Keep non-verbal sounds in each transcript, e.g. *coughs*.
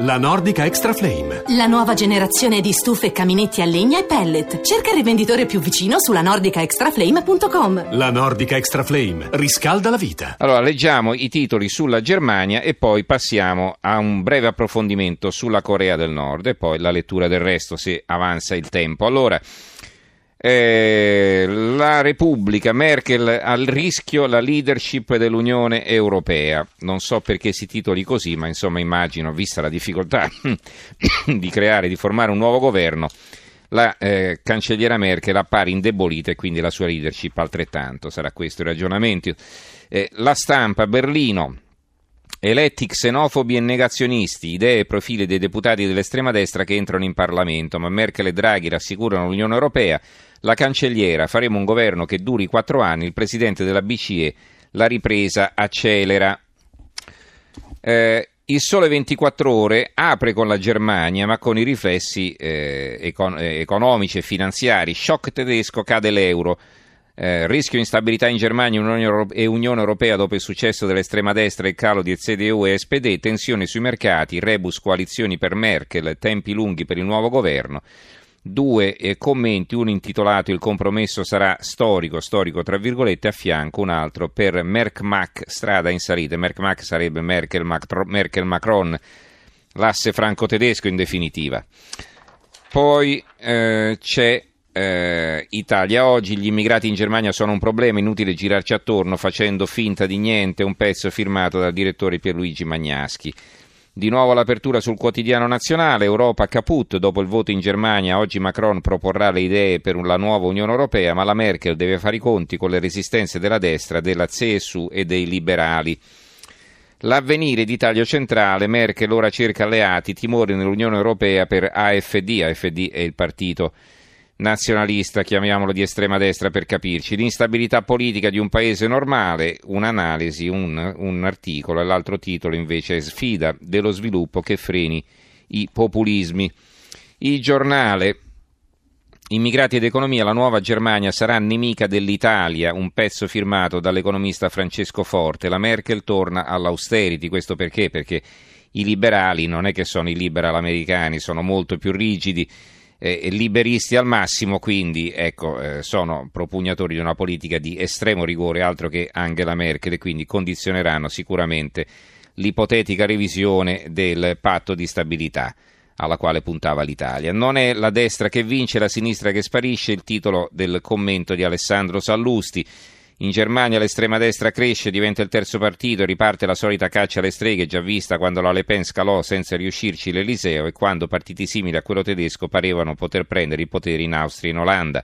La Nordica Extra Flame. La nuova generazione di stufe, caminetti a legna e pellet. Cerca il rivenditore più vicino sulla nordicaextraflame.com. La Nordica Extra Flame riscalda la vita. Allora, leggiamo i titoli sulla Germania e poi passiamo a un breve approfondimento sulla Corea del Nord e poi la lettura del resto se avanza il tempo. Allora, eh, la Repubblica, Merkel al rischio la leadership dell'Unione Europea. Non so perché si titoli così, ma insomma immagino, vista la difficoltà *coughs* di creare, di formare un nuovo governo, la eh, cancelliera Merkel appare indebolita e quindi la sua leadership altrettanto. Sarà questo il ragionamento. Eh, la stampa, Berlino. Eletti xenofobi e negazionisti, idee e profili dei deputati dell'estrema destra che entrano in Parlamento, ma Merkel e Draghi rassicurano l'Unione Europea la cancelliera, faremo un governo che duri quattro anni, il presidente della BCE, la ripresa accelera. Eh, il Sole 24 Ore apre con la Germania, ma con i riflessi eh, econ- eh, economici e finanziari. Shock tedesco, cade l'euro. Eh, rischio instabilità in Germania e Unione Europea dopo il successo dell'estrema destra e il calo di CDU e SPD, tensioni sui mercati, rebus coalizioni per Merkel, tempi lunghi per il nuovo governo due eh, commenti, uno intitolato Il compromesso sarà storico, storico tra virgolette, a fianco un altro per Merck-Mac, strada in salita. Merck-Mac sarebbe Merkel-Macron, l'asse franco-tedesco in definitiva. Poi eh, c'è eh, Italia oggi, gli immigrati in Germania sono un problema, inutile girarci attorno facendo finta di niente, un pezzo firmato dal direttore Pierluigi Magnaschi. Di nuovo l'apertura sul quotidiano nazionale, Europa caput, dopo il voto in Germania, oggi Macron proporrà le idee per la nuova Unione Europea, ma la Merkel deve fare i conti con le resistenze della destra, della CSU e dei liberali. L'avvenire di taglio centrale, Merkel ora cerca alleati, timori nell'Unione Europea per AFD, AFD è il partito nazionalista, chiamiamolo di estrema destra per capirci, l'instabilità politica di un paese normale, un'analisi, un, un articolo, e l'altro titolo invece è sfida dello sviluppo che freni i populismi. Il giornale Immigrati ed economia, la nuova Germania sarà nemica dell'Italia, un pezzo firmato dall'economista Francesco Forte. La Merkel torna all'austerity, questo perché? Perché i liberali non è che sono i liberal americani, sono molto più rigidi eh, liberisti al massimo, quindi ecco, eh, sono propugnatori di una politica di estremo rigore, altro che Angela Merkel, e quindi condizioneranno sicuramente l'ipotetica revisione del patto di stabilità alla quale puntava l'Italia. Non è la destra che vince, la sinistra che sparisce, il titolo del commento di Alessandro Sallusti. In Germania l'estrema destra cresce, diventa il terzo partito, riparte la solita caccia alle streghe già vista quando la Le Pen scalò senza riuscirci l'Eliseo e quando partiti simili a quello tedesco parevano poter prendere i poteri in Austria e in Olanda.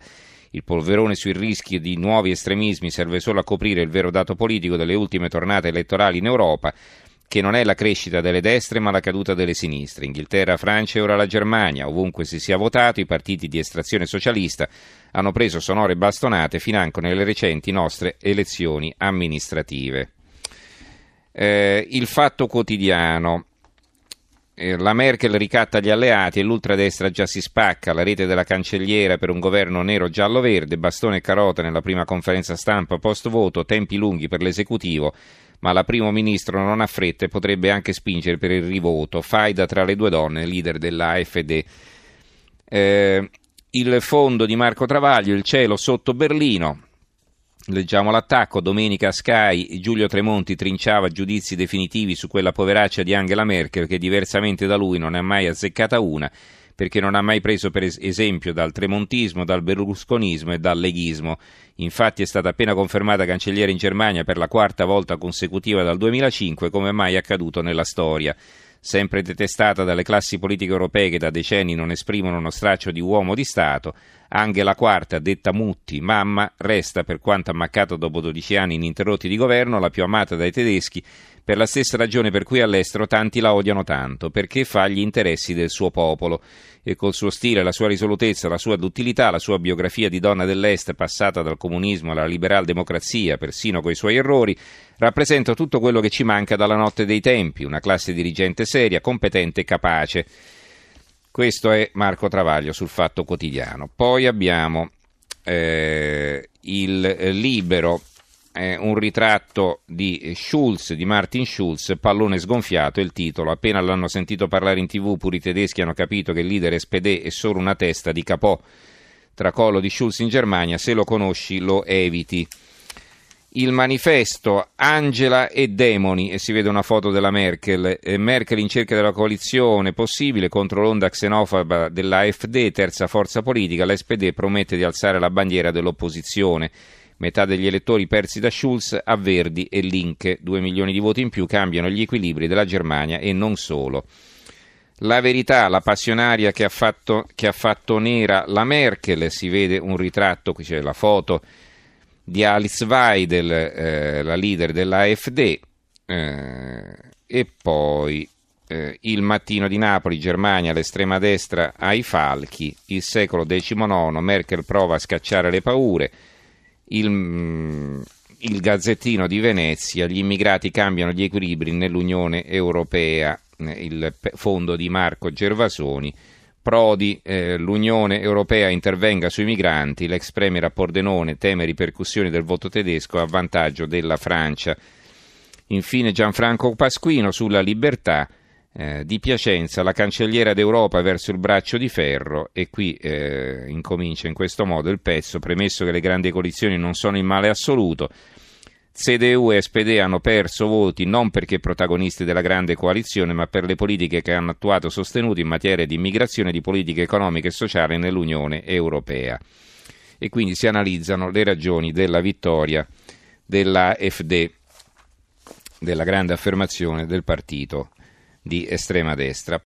Il polverone sui rischi di nuovi estremismi serve solo a coprire il vero dato politico delle ultime tornate elettorali in Europa, che non è la crescita delle destre ma la caduta delle sinistre. Inghilterra, Francia e ora la Germania, ovunque si sia votato, i partiti di estrazione socialista hanno preso sonore bastonate financo nelle recenti nostre elezioni amministrative. Eh, il fatto quotidiano. Eh, la Merkel ricatta gli alleati e l'ultradestra già si spacca, la rete della cancelliera per un governo nero-giallo-verde, bastone e carota nella prima conferenza stampa post voto, tempi lunghi per l'esecutivo, ma la primo ministro non ha fretta e potrebbe anche spingere per il rivoto, faida tra le due donne, leader dell'AFD. Eh, il fondo di Marco Travaglio, il cielo sotto Berlino. Leggiamo l'attacco, domenica Sky, Giulio Tremonti trinciava giudizi definitivi su quella poveraccia di Angela Merkel che diversamente da lui non ne ha mai azzeccata una, perché non ha mai preso per esempio dal tremontismo, dal berlusconismo e dal leghismo. Infatti è stata appena confermata cancelliere in Germania per la quarta volta consecutiva dal 2005, come mai accaduto nella storia sempre detestata dalle classi politiche europee che da decenni non esprimono uno straccio di uomo di Stato, Angela IV, detta Mutti, mamma, resta, per quanto ammaccato dopo 12 anni ininterrotti di governo, la più amata dai tedeschi, per la stessa ragione per cui all'estero tanti la odiano tanto, perché fa gli interessi del suo popolo e col suo stile, la sua risolutezza, la sua duttilità, la sua biografia di donna dell'Est passata dal comunismo alla liberal democrazia, persino coi suoi errori, rappresenta tutto quello che ci manca dalla notte dei tempi, una classe dirigente seria, competente e capace. Questo è Marco Travaglio sul Fatto Quotidiano. Poi abbiamo eh, il Libero eh, un ritratto di Schulz, di Martin Schulz, pallone sgonfiato, il titolo. Appena l'hanno sentito parlare in tv, pure i tedeschi hanno capito che il leader SPD è solo una testa di capò. Tracollo di Schulz in Germania, se lo conosci lo eviti. Il manifesto Angela e demoni e si vede una foto della Merkel. Merkel in cerca della coalizione possibile contro l'onda xenofoba dell'AfD, terza forza politica. L'SPD promette di alzare la bandiera dell'opposizione. Metà degli elettori persi da Schulz a Verdi e Linke. Due milioni di voti in più cambiano gli equilibri della Germania e non solo. La verità, la passionaria che ha fatto, che ha fatto nera la Merkel, si vede un ritratto, qui c'è la foto di Alice Weidel, eh, la leader dell'AfD, eh, e poi eh, il mattino di Napoli, Germania, l'estrema destra ai falchi, il secolo XIX, Merkel prova a scacciare le paure, il, mm, il Gazzettino di Venezia, gli immigrati cambiano gli equilibri nell'Unione Europea, il fondo di Marco Gervasoni, Prodi, eh, l'Unione Europea intervenga sui migranti, l'ex premier a Pordenone teme ripercussioni del voto tedesco a vantaggio della Francia. Infine Gianfranco Pasquino sulla libertà eh, di Piacenza, la cancelliera d'Europa verso il braccio di ferro e qui eh, incomincia in questo modo il pezzo, premesso che le grandi coalizioni non sono il male assoluto, CDU e SPD hanno perso voti non perché protagonisti della grande coalizione, ma per le politiche che hanno attuato e sostenuto in materia di immigrazione e di politica economica e sociale nell'Unione Europea. E quindi si analizzano le ragioni della vittoria della FD, della grande affermazione del partito di estrema destra.